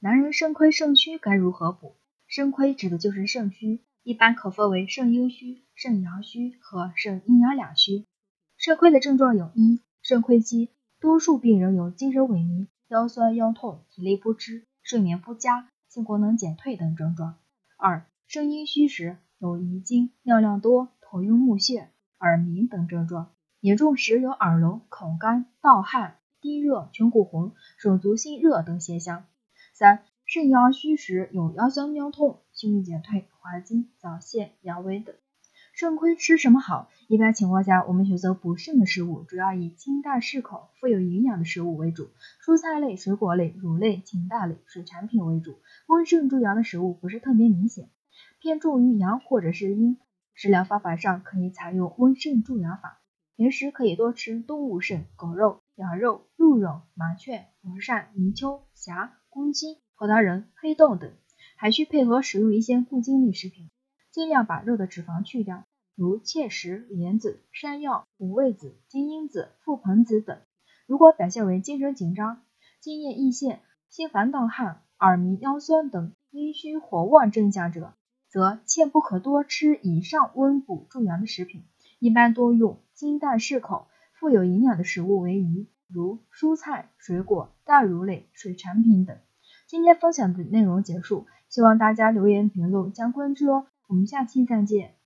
男人肾亏肾虚该如何补？肾亏指的就是肾虚，一般可分为肾阴虚、肾阳虚和肾阴阳两虚。肾亏的症状有：一、肾亏期，多数病人有精神萎靡、腰酸腰痛、体力不支、睡眠不佳、性功能减退等症状；二、肾阴虚时，有遗精、尿量多、头晕目眩、耳鸣等症状；严重时有耳聋、口干、盗汗、低热、颧骨红、手足心热等现象。三、肾阳虚时有腰酸腰痛、性欲减退、滑精、早泄、阳痿等。肾亏吃什么好？一般情况下，我们选择补肾的食物，主要以清淡适口、富有营养的食物为主，蔬菜类、水果类、乳类、禽蛋类、水产品为主。温肾助阳的食物不是特别明显，偏重于阳或者是阴。食疗方法上可以采用温肾助阳法，平时可以多吃动物肾、狗肉、羊肉、鹿肉、麻雀、鹅鳝、泥鳅、虾。公鸡、核桃仁、黑豆等，还需配合使用一些固精类食品，尽量把肉的脂肪去掉，如芡实、莲子、山药、五味子、金樱子、覆盆子等。如果表现为精神紧张、津液溢泄、心烦盗汗、耳鸣、腰酸等阴虚火旺症象者，则切不可多吃以上温补助阳的食品，一般多用清淡适口、富有营养的食物为宜，如蔬菜、水果、大乳类、水产品等。今天分享的内容结束，希望大家留言评论加关注哦，我们下期再见。